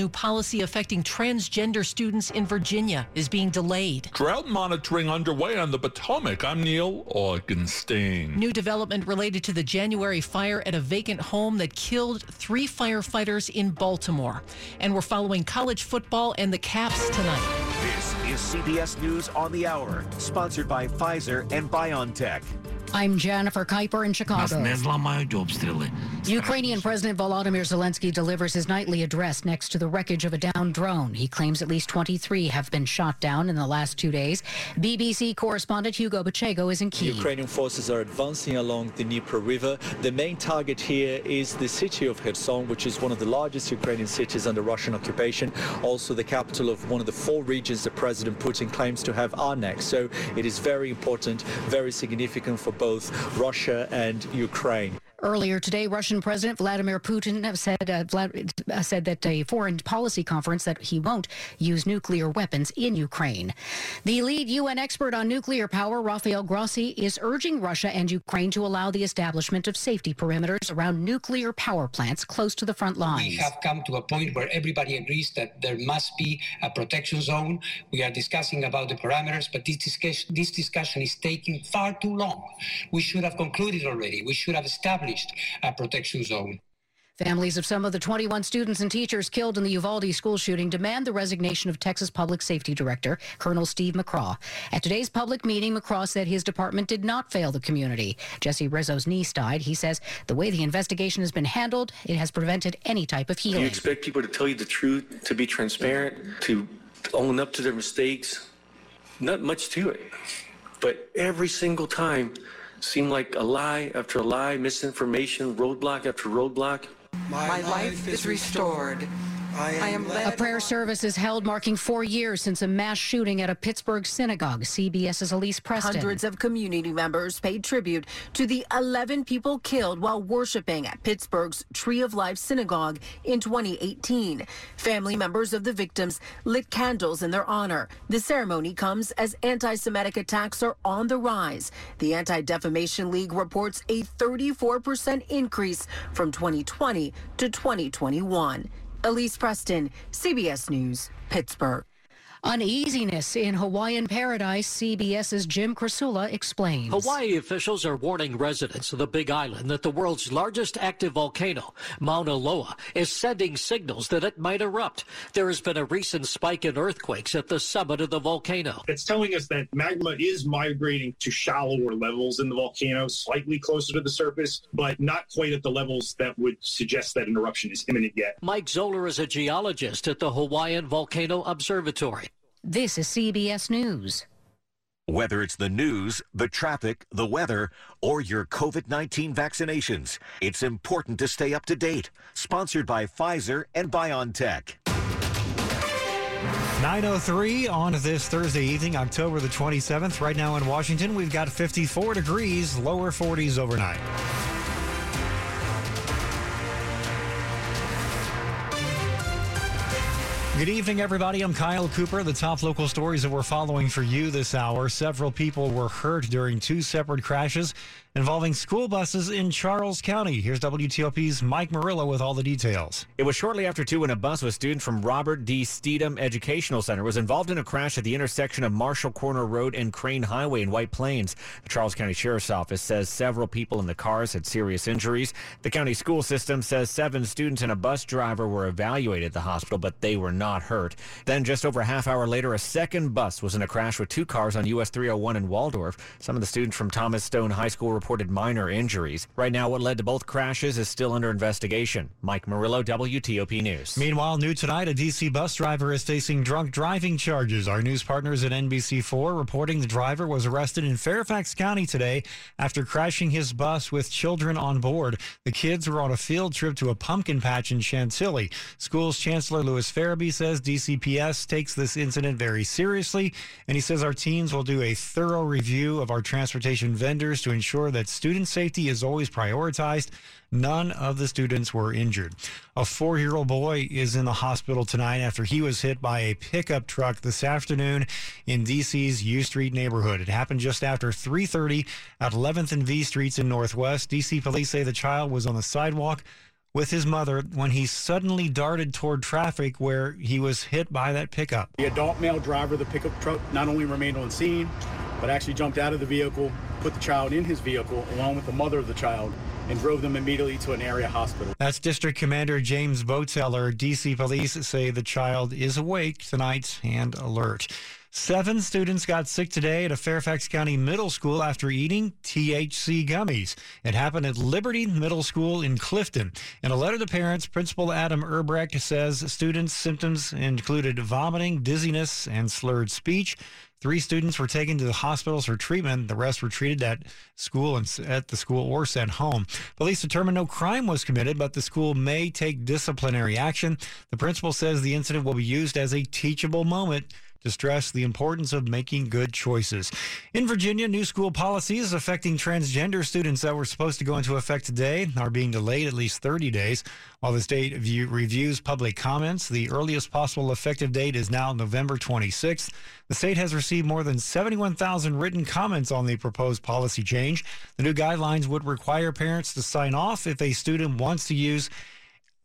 New policy affecting transgender students in Virginia is being delayed. Drought monitoring underway on the Potomac. I'm Neil Augenstein. New development related to the January fire at a vacant home that killed three firefighters in Baltimore. And we're following college football and the Caps tonight. This is CBS News on the Hour, sponsored by Pfizer and BioNTech. I'm Jennifer Kuiper in Chicago. Ukrainian President Volodymyr Zelensky delivers his nightly address next to the wreckage of a downed drone. He claims at least 23 have been shot down in the last two days. BBC correspondent Hugo Bachega is in Kiev. Ukrainian forces are advancing along the Dnieper River. The main target here is the city of Kherson, which is one of the largest Ukrainian cities under Russian occupation, also the capital of one of the four regions that President Putin claims to have annexed. So it is very important, very significant for both Russia and Ukraine. Earlier today, Russian President Vladimir Putin said uh, Vlad, uh, said that a foreign policy conference that he won't use nuclear weapons in Ukraine. The lead UN expert on nuclear power, Rafael Grossi, is urging Russia and Ukraine to allow the establishment of safety perimeters around nuclear power plants close to the front lines. We have come to a point where everybody agrees that there must be a protection zone. We are discussing about the parameters, but this discussion, this discussion is taking far too long. We should have concluded already. We should have established a protection zone. Families of some of the 21 students and teachers killed in the Uvalde school shooting demand the resignation of Texas Public Safety Director Colonel Steve McCraw. At today's public meeting, McCraw said his department did not fail the community. Jesse Rizo's niece died. He says the way the investigation has been handled, it has prevented any type of healing. You expect people to tell you the truth, to be transparent, to own up to their mistakes. Not much to it. But every single time, seemed like a lie after a lie, misinformation, roadblock after roadblock. My life is restored. I am A led. prayer service is held marking four years since a mass shooting at a Pittsburgh synagogue. CBS's Elise Preston. Hundreds of community members paid tribute to the 11 people killed while worshiping at Pittsburgh's Tree of Life Synagogue in 2018. Family members of the victims lit candles in their honor. The ceremony comes as anti Semitic attacks are on the rise. The Anti Defamation League reports a 34% increase from 2020 to 2021. Elise Preston, CBS News, Pittsburgh. Uneasiness in Hawaiian paradise, CBS's Jim Krasula explains. Hawaii officials are warning residents of the Big Island that the world's largest active volcano, Mauna Loa, is sending signals that it might erupt. There has been a recent spike in earthquakes at the summit of the volcano. It's telling us that magma is migrating to shallower levels in the volcano, slightly closer to the surface, but not quite at the levels that would suggest that an eruption is imminent yet. Mike Zoeller is a geologist at the Hawaiian Volcano Observatory. This is CBS News. Whether it's the news, the traffic, the weather, or your COVID 19 vaccinations, it's important to stay up to date. Sponsored by Pfizer and BioNTech. 903 on this Thursday evening, October the 27th. Right now in Washington, we've got 54 degrees, lower 40s overnight. Good evening, everybody. I'm Kyle Cooper. The top local stories that we're following for you this hour. Several people were hurt during two separate crashes involving school buses in Charles County. Here's WTOP's Mike Murillo with all the details. It was shortly after 2 when a bus with students from Robert D. Stethem Educational Center was involved in a crash at the intersection of Marshall Corner Road and Crane Highway in White Plains. The Charles County Sheriff's Office says several people in the cars had serious injuries. The county school system says seven students and a bus driver were evaluated at the hospital, but they were not hurt. Then, just over a half hour later, a second bus was in a crash with two cars on US 301 in Waldorf. Some of the students from Thomas Stone High School reported minor injuries. Right now, what led to both crashes is still under investigation. Mike Murillo, WTOP News. Meanwhile, new tonight, a D.C. bus driver is facing drunk driving charges. Our news partners at NBC4 reporting the driver was arrested in Fairfax County today after crashing his bus with children on board. The kids were on a field trip to a pumpkin patch in Chantilly. School's Chancellor Lewis Ferebee says DCPS takes this incident very seriously, and he says our teams will do a thorough review of our transportation vendors to ensure that student safety is always prioritized. None of the students were injured. A four year old boy is in the hospital tonight after he was hit by a pickup truck this afternoon in DC's U Street neighborhood. It happened just after 3:30 at 11th and V Streets in Northwest. DC police say the child was on the sidewalk with his mother when he suddenly darted toward traffic where he was hit by that pickup. The adult male driver of the pickup truck not only remained on scene, but actually jumped out of the vehicle, put the child in his vehicle along with the mother of the child, and drove them immediately to an area hospital. That's District Commander James Boteler. DC police say the child is awake tonight and alert. Seven students got sick today at a Fairfax County middle school after eating THC gummies. It happened at Liberty Middle School in Clifton. In a letter to parents, Principal Adam Erbrecht says students' symptoms included vomiting, dizziness, and slurred speech. Three students were taken to the hospitals for treatment. The rest were treated at school and at the school or sent home. Police determined no crime was committed, but the school may take disciplinary action. The principal says the incident will be used as a teachable moment to stress the importance of making good choices. In Virginia, new school policies affecting transgender students that were supposed to go into effect today are being delayed at least 30 days. While the state view, reviews public comments, the earliest possible effective date is now November 26th. The state has received more than 71,000 written comments on the proposed policy change. The new guidelines would require parents to sign off if a student wants to use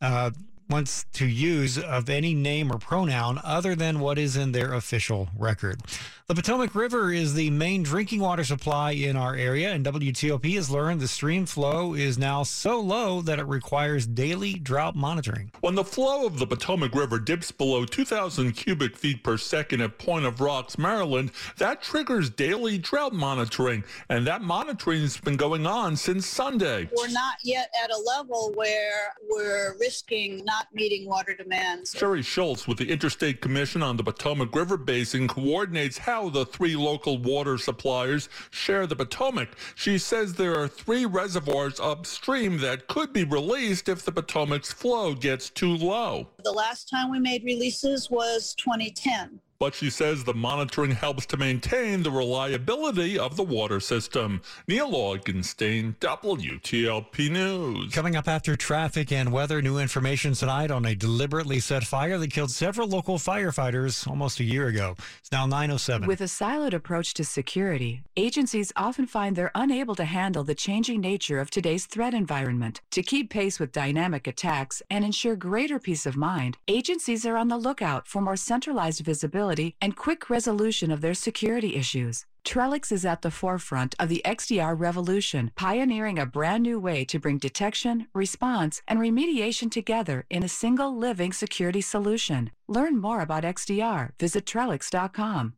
uh, wants to use of any name or pronoun other than what is in their official record. The Potomac River is the main drinking water supply in our area, and WTOP has learned the stream flow is now so low that it requires daily drought monitoring. When the flow of the Potomac River dips below 2,000 cubic feet per second at Point of Rocks, Maryland, that triggers daily drought monitoring, and that monitoring has been going on since Sunday. We're not yet at a level where we're risking not meeting water demands. Cherie Schultz with the Interstate Commission on the Potomac River Basin coordinates how how the three local water suppliers share the Potomac. She says there are three reservoirs upstream that could be released if the Potomac's flow gets too low. The last time we made releases was 2010 but she says the monitoring helps to maintain the reliability of the water system. Neil Augenstein, WTOP News. Coming up after traffic and weather, new information tonight on a deliberately set fire that killed several local firefighters almost a year ago. It's now 907. With a siloed approach to security, agencies often find they're unable to handle the changing nature of today's threat environment. To keep pace with dynamic attacks and ensure greater peace of mind, agencies are on the lookout for more centralized visibility and quick resolution of their security issues. Trellix is at the forefront of the XDR revolution, pioneering a brand new way to bring detection, response, and remediation together in a single living security solution. Learn more about XDR. Visit Trellix.com.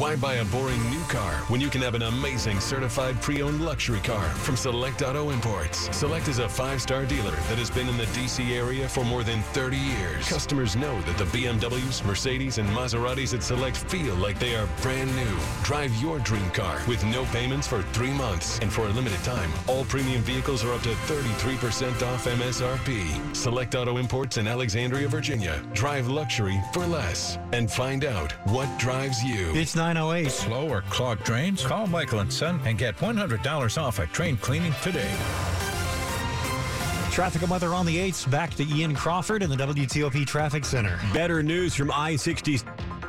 Why buy a boring new car when you can have an amazing certified pre-owned luxury car from Select Auto Imports? Select is a five-star dealer that has been in the DC area for more than 30 years. Customers know that the BMWs, Mercedes, and Maseratis at Select feel like they are brand new. Drive your dream car with no payments for three months. And for a limited time, all premium vehicles are up to 33% off MSRP. Select Auto Imports in Alexandria, Virginia. Drive luxury for less. And find out what drives you. It's 908. Slow or clogged drains? Call Michael and Son and get $100 off a train cleaning today. Traffic and weather on the 8th. Back to Ian Crawford in the WTOP Traffic Center. Better news from I 60.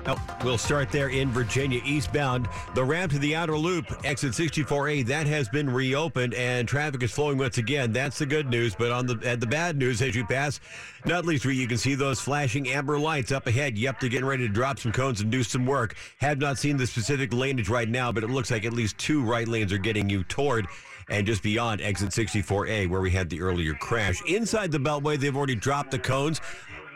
Oh, we'll start there in Virginia eastbound. The ramp to the outer loop, exit 64A, that has been reopened and traffic is flowing once again. That's the good news. But on the uh, the bad news, as you pass Nutley Street, you can see those flashing amber lights up ahead. Yep, they're getting ready to drop some cones and do some work. Have not seen the specific laneage right now, but it looks like at least two right lanes are getting you toward and just beyond exit 64A, where we had the earlier crash. Inside the Beltway, they've already dropped the cones.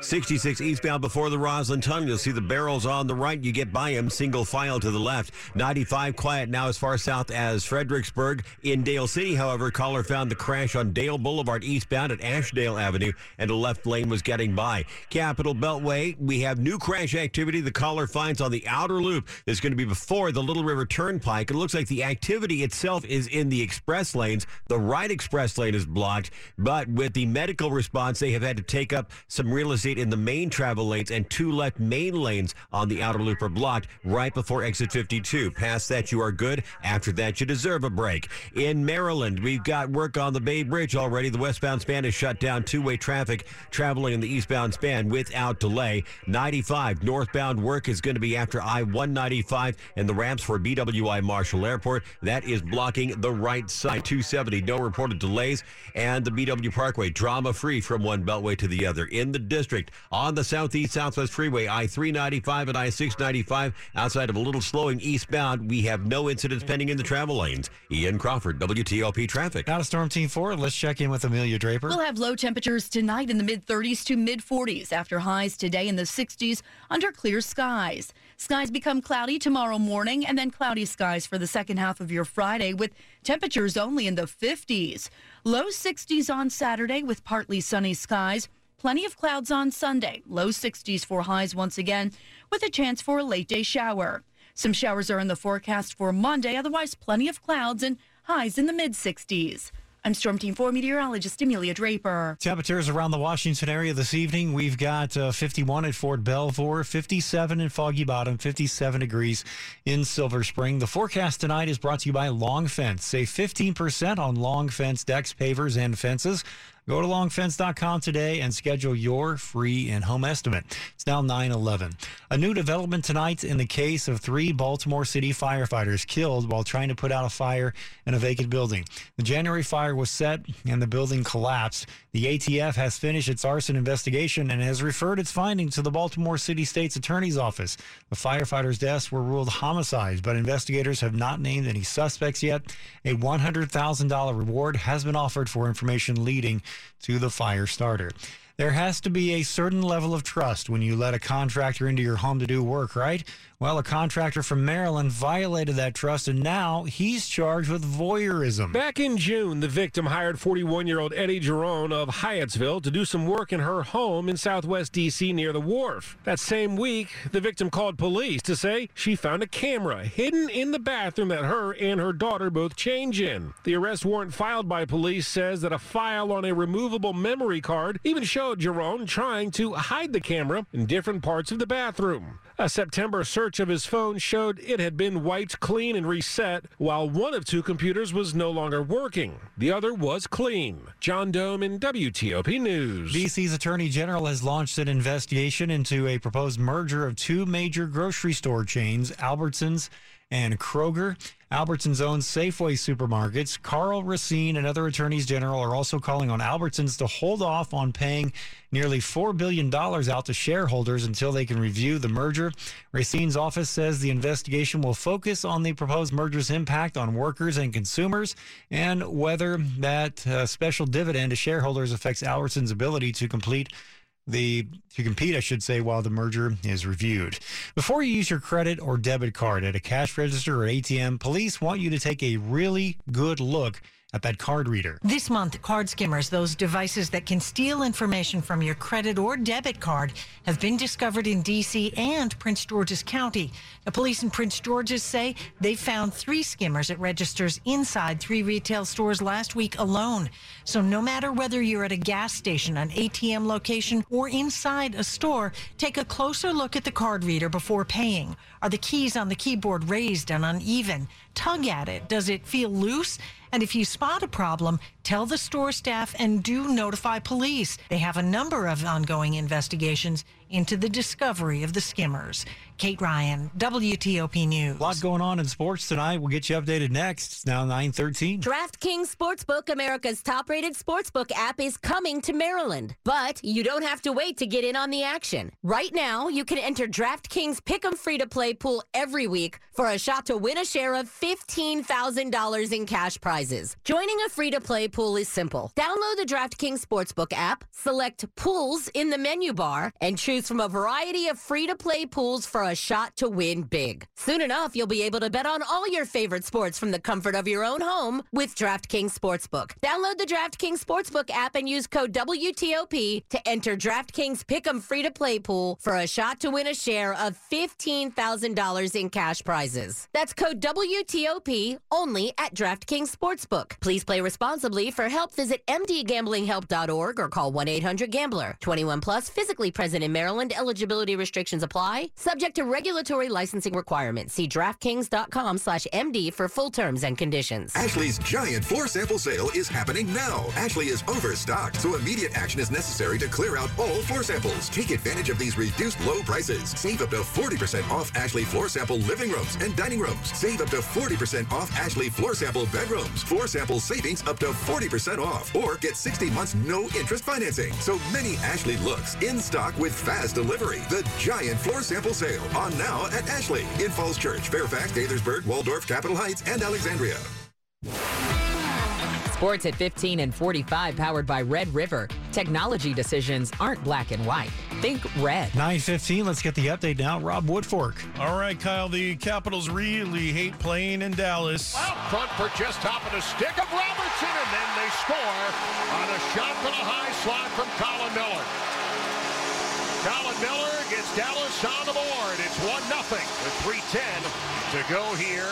66 eastbound before the Rosslyn Tunnel. You'll see the barrels on the right. You get by them single file to the left. 95 quiet now as far south as Fredericksburg. In Dale City, however, caller found the crash on Dale Boulevard eastbound at Ashdale Avenue, and a left lane was getting by. Capital Beltway, we have new crash activity. The caller finds on the outer loop. That's going to be before the Little River Turnpike. It looks like the activity itself is in the express lanes. The right express lane is blocked, but with the medical response, they have had to take up some real estate Interstate in the main travel lanes and two left main lanes on the outer loop are blocked right before exit 52. Past that, you are good. After that, you deserve a break. In Maryland, we've got work on the Bay Bridge already. The westbound span is shut down. Two way traffic traveling in the eastbound span without delay. 95 northbound work is going to be after I 195 and the ramps for BWI Marshall Airport. That is blocking the right side. 270, no reported delays. And the BW Parkway, drama free from one beltway to the other. In the district, on the southeast southwest freeway, I 395 and I 695, outside of a little slowing eastbound, we have no incidents pending in the travel lanes. Ian Crawford, WTOP Traffic. Out of Storm Team 4, let's check in with Amelia Draper. We'll have low temperatures tonight in the mid 30s to mid 40s after highs today in the 60s under clear skies. Skies become cloudy tomorrow morning and then cloudy skies for the second half of your Friday with temperatures only in the 50s. Low 60s on Saturday with partly sunny skies. Plenty of clouds on Sunday. Low 60s for highs once again with a chance for a late day shower. Some showers are in the forecast for Monday, otherwise, plenty of clouds and highs in the mid 60s. I'm Storm Team 4 meteorologist Amelia Draper. Temperatures around the Washington area this evening. We've got uh, 51 at Fort Belvoir, 57 in Foggy Bottom, 57 degrees in Silver Spring. The forecast tonight is brought to you by Long Fence. Save 15% on Long Fence decks, pavers, and fences. Go to longfence.com today and schedule your free in home estimate. It's now 9 11. A new development tonight in the case of three Baltimore City firefighters killed while trying to put out a fire in a vacant building. The January fire was set and the building collapsed. The ATF has finished its arson investigation and has referred its findings to the Baltimore City State's Attorney's Office. The firefighters' deaths were ruled homicides, but investigators have not named any suspects yet. A $100,000 reward has been offered for information leading to the fire starter. There has to be a certain level of trust when you let a contractor into your home to do work, right? Well, a contractor from Maryland violated that trust, and now he's charged with voyeurism. Back in June, the victim hired 41 year old Eddie Jerome of Hyattsville to do some work in her home in southwest D.C. near the wharf. That same week, the victim called police to say she found a camera hidden in the bathroom that her and her daughter both change in. The arrest warrant filed by police says that a file on a removable memory card even showed Jerome trying to hide the camera in different parts of the bathroom. A September search of his phone showed it had been wiped clean and reset, while one of two computers was no longer working. The other was clean. John Domen WTOP News. DC's Attorney General has launched an investigation into a proposed merger of two major grocery store chains, Albertsons and Kroger. Albertsons owns Safeway supermarkets. Karl Racine and other attorneys general are also calling on Albertsons to hold off on paying nearly $4 billion out to shareholders until they can review the merger. Racine's office says the investigation will focus on the proposed merger's impact on workers and consumers and whether that uh, special dividend to shareholders affects Albertsons' ability to complete the to compete, I should say, while the merger is reviewed. Before you use your credit or debit card at a cash register or ATM, police want you to take a really good look at that card reader. This month, card skimmers, those devices that can steal information from your credit or debit card, have been discovered in D.C. and Prince George's County. The police in Prince George's say they found three skimmers at registers inside three retail stores last week alone. So no matter whether you're at a gas station, an ATM location, or inside a store, take a closer look at the card reader before paying. Are the keys on the keyboard raised and uneven? Tug at it. Does it feel loose? And if you spot a problem, tell the store staff and do notify police. They have a number of ongoing investigations into the discovery of the skimmers. Kate Ryan, WTOP News. A lot going on in sports tonight. We'll get you updated next. It's now 913. DraftKings Sportsbook, America's top-rated sportsbook app, is coming to Maryland. But you don't have to wait to get in on the action. Right now, you can enter DraftKings Pick'em free-to-play pool every week for a shot to win a share of $15,000 in cash prizes. Joining a free-to-play pool is simple. Download the DraftKings Sportsbook app, select Pools in the menu bar, and choose from a variety of free-to-play pools for a shot to win big. Soon enough, you'll be able to bet on all your favorite sports from the comfort of your own home with DraftKings Sportsbook. Download the DraftKings Sportsbook app and use code WTOP to enter DraftKings Pick'em free-to-play pool for a shot to win a share of $15,000 in cash prizes. That's code WTOP only at DraftKings Sportsbook. Please play responsibly For help, visit mdgamblinghelp.org or call 1-800-GAMBLER. 21 plus, physically present in Maryland. Eligibility restrictions apply. Subject to regulatory licensing requirements. See DraftKings.com slash MD for full terms and conditions. Ashley's giant floor sample sale is happening now. Ashley is overstocked, so immediate action is necessary to clear out all floor samples. Take advantage of these reduced low prices. Save up to 40% off Ashley floor sample living rooms and dining rooms. Save up to 40% off Ashley floor sample bedrooms. Floor sample savings up to 40% off. Or get 60 months no interest financing. So many Ashley looks in stock with fast delivery. The giant floor sample sale on now at Ashley in Falls Church, Fairfax, Gaithersburg, Waldorf, Capitol Heights, and Alexandria. Sports at 15 and 45 powered by Red River. Technology decisions aren't black and white. Think red. 915, let's get the update now. Rob Woodfork. All right, Kyle, the Capitals really hate playing in Dallas. Out front for just top of the stick of Robertson, and then they score on a shot from the high slot from Colin Miller. Colin Miller gets Dallas on the board. It's 1-0 with 3.10 to go here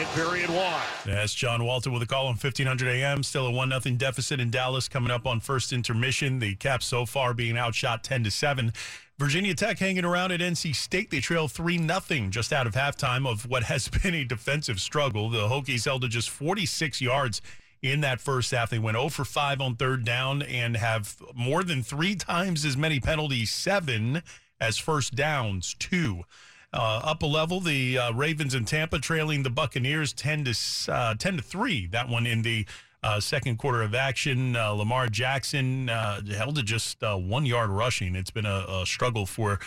in period one. That's John Walton with a call on 1500 AM. Still a 1 0 deficit in Dallas coming up on first intermission. The Caps so far being outshot 10 to 7. Virginia Tech hanging around at NC State. They trail 3 0 just out of halftime of what has been a defensive struggle. The Hokies held to just 46 yards in that first half. They went 0 for 5 on third down and have more than three times as many penalties, seven, as first downs, two. Uh, up a level, the uh, Ravens in Tampa trailing the Buccaneers 10 to uh, 10 to 3. That one in the uh, second quarter of action. Uh, Lamar Jackson uh, held to just one yard rushing. It's been a, a struggle for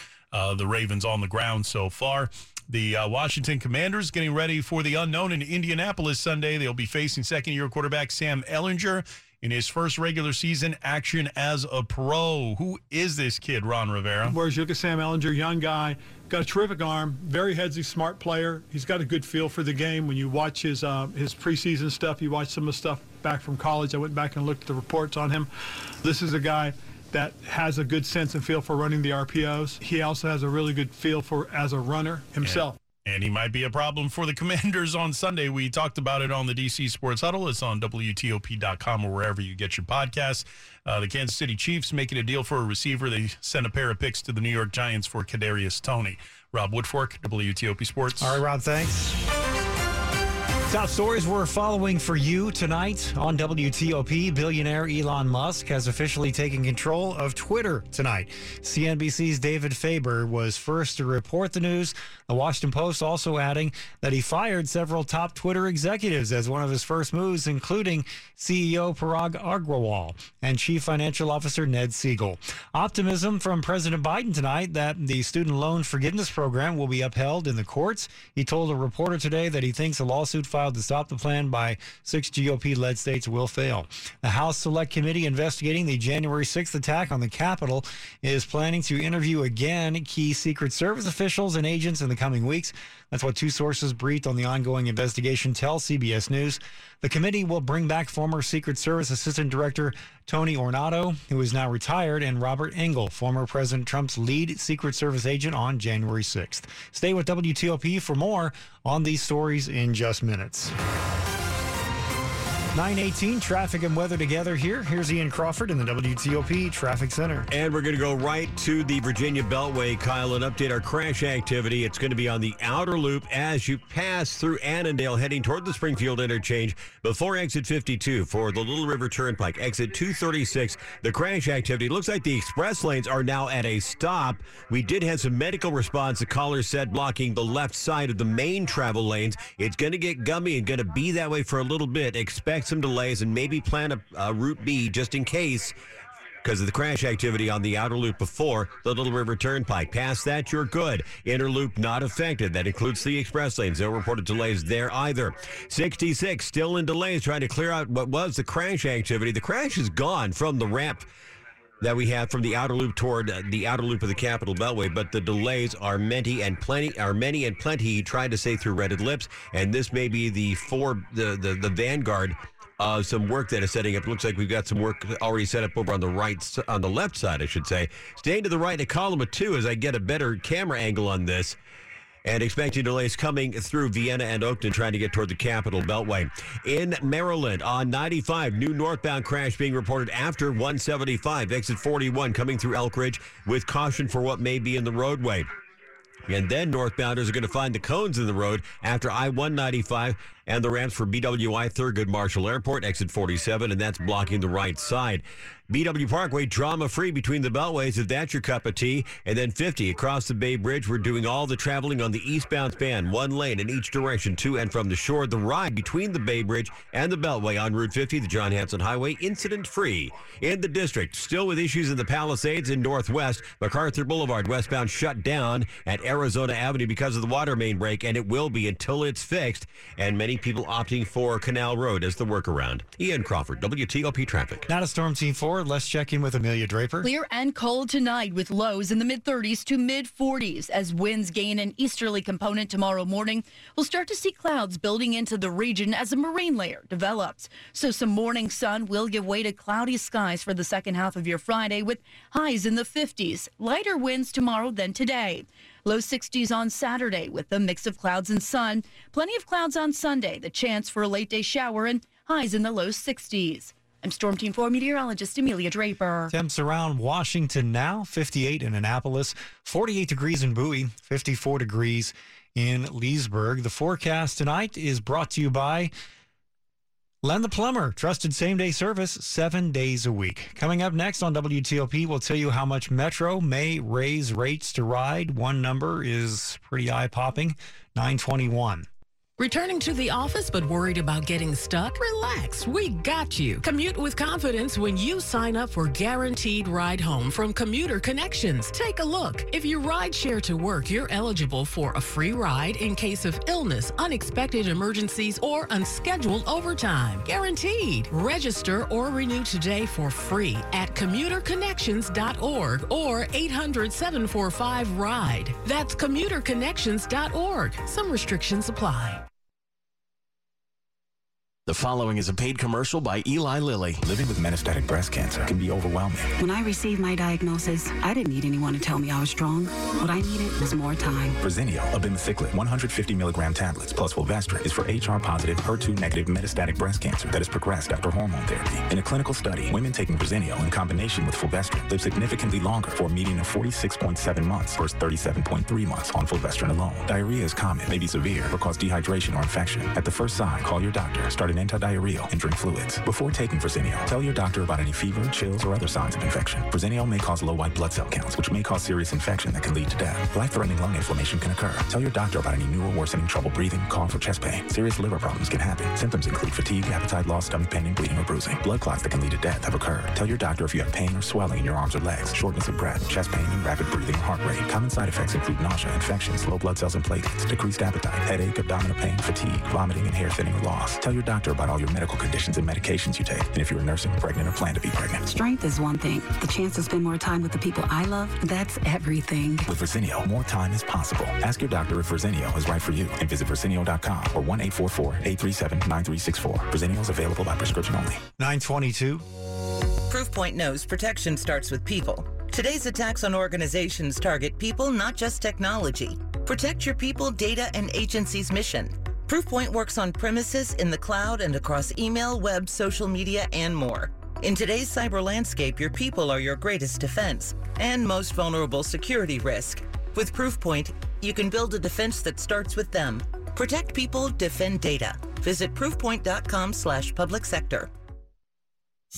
the Ravens on the ground so far. The Washington Commanders getting ready for the unknown in Indianapolis Sunday. They'll be facing second year quarterback Sam Ehlinger in his first regular season action as a pro. Who is this kid, Ron Rivera? Whereas you look at Sam Ehlinger, young guy, got a terrific arm, very headsy, smart player. He's got a good feel for the game. When you watch his uh, his preseason stuff, you watch some of the stuff back from college. I went back and looked at the reports on him. This is a guy that has a good sense and feel for running the RPOs. He also has a really good feel for as a runner himself. And he might be a problem for the Commanders on Sunday. We talked about it on the DC Sports Huddle. It's on WTOP.com or wherever you get your podcasts. Uh, the Kansas City Chiefs making a deal for a receiver. They sent a pair of picks to the New York Giants for Kadarius Toney. Rob Woodfork, WTOP Sports. All right, Rob, thanks. Top stories we're following for you tonight on WTOP. Billionaire Elon Musk has officially taken control of Twitter tonight. CNBC's David Faber was first to report the news. The Washington Post also adding that he fired several top Twitter executives as one of his first moves, including CEO Parag Agrawal and Chief Financial Officer Ned Segal. Optimism from President Biden tonight that the student loan forgiveness program will be upheld in the courts. He told a reporter today that he thinks a lawsuit filed to stop the plan by six GOP led states will fail. The House Select Committee investigating the January 6th attack on the Capitol is planning to interview again key Secret Service officials and agents in the coming weeks. That's what two sources briefed on the ongoing investigation tell CBS News. The committee will bring back former Secret Service Assistant Director Tony Ornato, who is now retired, and Robert Engel, former President Trump's lead Secret Service agent on January 6th. Stay with WTOP for more on these stories in just minutes. 918 traffic and weather together here. Here's Ian Crawford in the WTOP Traffic Center. And we're going to go right to the Virginia Beltway, Kyle, and update our crash activity. It's going to be on the outer loop as you pass through Annandale, heading toward the Springfield interchange before exit 52 for the Little River Turnpike. Exit 236, the crash activity. Looks like the express lanes are now at a stop. We did have some medical response, the caller said, blocking the left side of the main travel lanes. It's going to get gummy and going to be that way for a little bit. Expect some delays and maybe plan a, a route B just in case because of the crash activity on the outer loop before the Little River Turnpike. Past that, you're good. Inner loop not affected. That includes the express lanes. No reported delays there either. 66 still in delays trying to clear out what was the crash activity. The crash is gone from the ramp that we have from the outer loop toward uh, the outer loop of the Capitol Beltway, but the delays are many and plenty are many and plenty. He tried to say through Reddit lips, and this may be the four the the, the vanguard uh, some work that is setting up. Looks like we've got some work already set up over on the right, on the left side, I should say. Staying to the right in column of two as I get a better camera angle on this. and expecting delays coming through Vienna and Oakton trying to get toward the Capital Beltway. In Maryland on 95, new northbound crash being reported after 175, exit 41 coming through Elkridge with caution for what may be in the roadway. And then northbounders are going to find the cones in the road after I 195 and the ramps for BWI Thurgood Marshall Airport, exit 47, and that's blocking the right side. BW Parkway, drama free between the beltways, if that's your cup of tea. And then 50 across the Bay Bridge, we're doing all the traveling on the eastbound span, one lane in each direction to and from the shore. The ride between the Bay Bridge and the Beltway on Route 50, the John Hanson Highway, incident free. In the district, still with issues in the Palisades in Northwest, MacArthur Boulevard westbound shut down at Arizona Avenue because of the water main break, and it will be until it's fixed. And many people opting for Canal Road as the workaround. Ian Crawford, WTOP Traffic. Not a Storm Team 4. Let's check in with Amelia Draper. Clear and cold tonight with lows in the mid 30s to mid 40s as winds gain an easterly component tomorrow morning. We'll start to see clouds building into the region as a marine layer develops. So some morning sun will give way to cloudy skies for the second half of your Friday with highs in the 50s. Lighter winds tomorrow than today. Low 60s on Saturday with a mix of clouds and sun. Plenty of clouds on Sunday, the chance for a late day shower and highs in the low 60s. I'm Storm Team 4 meteorologist Amelia Draper. Temps around Washington now, 58 in Annapolis, 48 degrees in Bowie, 54 degrees in Leesburg. The forecast tonight is brought to you by Len the Plumber, trusted same day service seven days a week. Coming up next on WTOP, we'll tell you how much Metro may raise rates to ride. One number is pretty eye popping 921. Returning to the office but worried about getting stuck? Relax, we got you. Commute with confidence when you sign up for Guaranteed Ride Home from Commuter Connections. Take a look. If you ride share to work, you're eligible for a free ride in case of illness, unexpected emergencies, or unscheduled overtime. Guaranteed. Register or renew today for free at commuterconnections.org or 800 745 RIDE. That's commuterconnections.org. Some restrictions apply. The following is a paid commercial by Eli Lilly. Living with metastatic breast cancer can be overwhelming. When I received my diagnosis, I didn't need anyone to tell me I was strong. What I needed was more time. Verzenio, abemaciclib, 150 milligram tablets plus fulvestrant is for HR-positive, HER2-negative metastatic breast cancer that has progressed after hormone therapy. In a clinical study, women taking Verzenio in combination with fulvestrant live significantly longer for a median of 46.7 months versus 37.3 months on fulvestrant alone. Diarrhea is common, may be severe, or cause dehydration or infection. At the first sign, call your doctor. Start an antidiarrheal and drink fluids. Before taking Verzenio, tell your doctor about any fever, chills, or other signs of infection. Verzenio may cause low white blood cell counts, which may cause serious infection that can lead to death. Life-threatening lung inflammation can occur. Tell your doctor about any new or worsening trouble breathing, cough, or chest pain. Serious liver problems can happen. Symptoms include fatigue, appetite loss, stomach pain, and bleeding or bruising. Blood clots that can lead to death have occurred. Tell your doctor if you have pain or swelling in your arms or legs, shortness of breath, chest pain, and rapid breathing heart rate. Common side effects include nausea, infections, low blood cells and platelets, decreased appetite, headache, abdominal pain, fatigue, vomiting, and hair thinning or loss. Tell your doctor about all your medical conditions and medications you take, and if you're nursing, pregnant, or plan to be pregnant. Strength is one thing. The chance to spend more time with the people I love, that's everything. With Verzenio, more time is possible. Ask your doctor if Verzenio is right for you and visit Verzenio.com or 1-844-837-9364. Verzenio is available by prescription only. 922. Proofpoint knows protection starts with people. Today's attacks on organizations target people, not just technology. Protect your people, data, and agency's mission. Proofpoint works on premises, in the cloud, and across email, web, social media, and more. In today's cyber landscape, your people are your greatest defense and most vulnerable security risk. With Proofpoint, you can build a defense that starts with them. Protect people, defend data. Visit proofpoint.com slash public sector.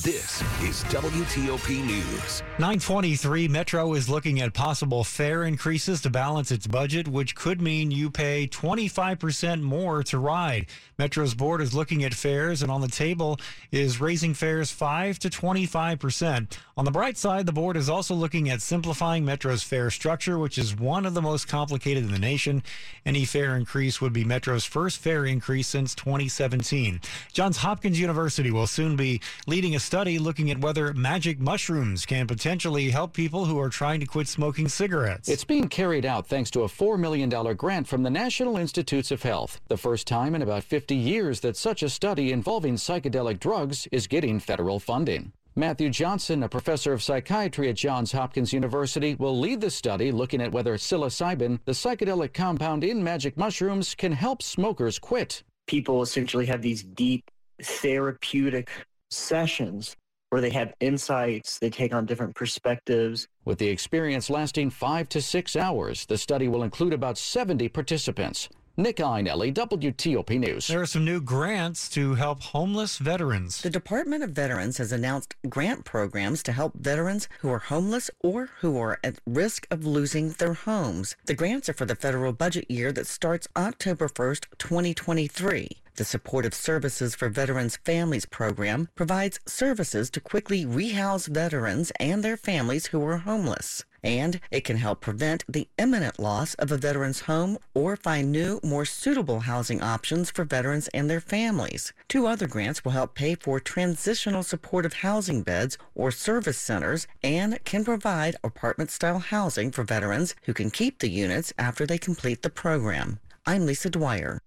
This is WTOP News. 923 Metro is looking at possible fare increases to balance its budget, which could mean you pay 25% more to ride. Metro's board is looking at fares, and on the table is raising fares 5 to 25%. On the bright side, the board is also looking at simplifying Metro's fare structure, which is one of the most complicated in the nation. Any fare increase would be Metro's first fare increase since 2017. Johns Hopkins University will soon be leading a study looking at whether magic mushrooms can potentially help people who are trying to quit smoking cigarettes. It's being carried out thanks to a $4 million grant from the National Institutes of Health. The first time in about 50 years that such a study involving psychedelic drugs is getting federal funding. Matthew Johnson, a professor of psychiatry at Johns Hopkins University, will lead the study looking at whether psilocybin, the psychedelic compound in magic mushrooms, can help smokers quit. People essentially have these deep therapeutic sessions where they have insights, they take on different perspectives. With the experience lasting five to six hours, the study will include about 70 participants. Nick Iannelli, WTOP News. There are some new grants to help homeless veterans. The Department of Veterans has announced grant programs to help veterans who are homeless or who are at risk of losing their homes. The grants are for the federal budget year that starts October 1st, 2023. The Supportive Services for Veterans Families program provides services to quickly rehouse veterans and their families who are homeless. And it can help prevent the imminent loss of a veteran's home or find new, more suitable housing options for veterans and their families. Two other grants will help pay for transitional supportive housing beds or service centers and can provide apartment style housing for veterans who can keep the units after they complete the program. I'm Lisa Dwyer.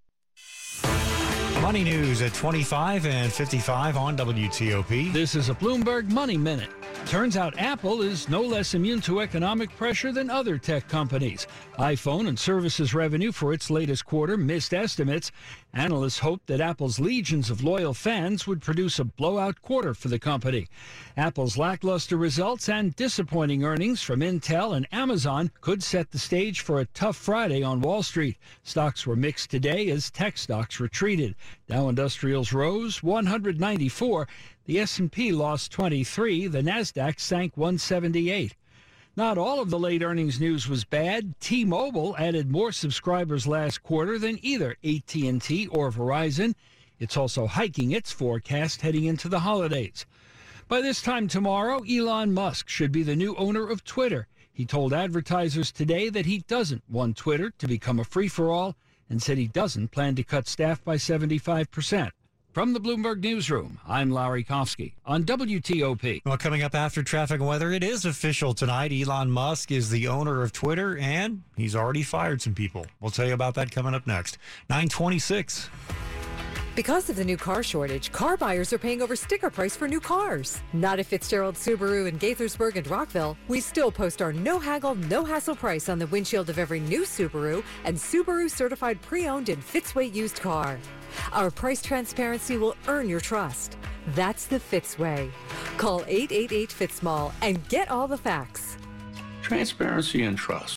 Money news at 25 and 55 on WTOP. This is a Bloomberg Money Minute. Turns out Apple is no less immune to economic pressure than other tech companies. iPhone and services revenue for its latest quarter missed estimates. Analysts hoped that Apple's legions of loyal fans would produce a blowout quarter for the company. Apple's lackluster results and disappointing earnings from Intel and Amazon could set the stage for a tough Friday on Wall Street. Stocks were mixed today as tech stocks retreated. Dow Industrials rose 194. The S&P lost 23, the Nasdaq sank 178. Not all of the late earnings news was bad. T-Mobile added more subscribers last quarter than either AT&T or Verizon. It's also hiking its forecast heading into the holidays. By this time tomorrow, Elon Musk should be the new owner of Twitter. He told advertisers today that he doesn't want Twitter to become a free-for-all and said he doesn't plan to cut staff by 75%. From the Bloomberg Newsroom, I'm Larry Kofsky on WTOP. Well, coming up after traffic and weather, it is official tonight. Elon Musk is the owner of Twitter, and he's already fired some people. We'll tell you about that coming up next. 926. Because of the new car shortage, car buyers are paying over sticker price for new cars. Not at Fitzgerald Subaru in Gaithersburg and Rockville. We still post our no haggle, no hassle price on the windshield of every new Subaru and Subaru certified pre-owned and Fitzway used car. Our price transparency will earn your trust. That's the Fitzway. Call 888 Fitzmall and get all the facts. Transparency and trust.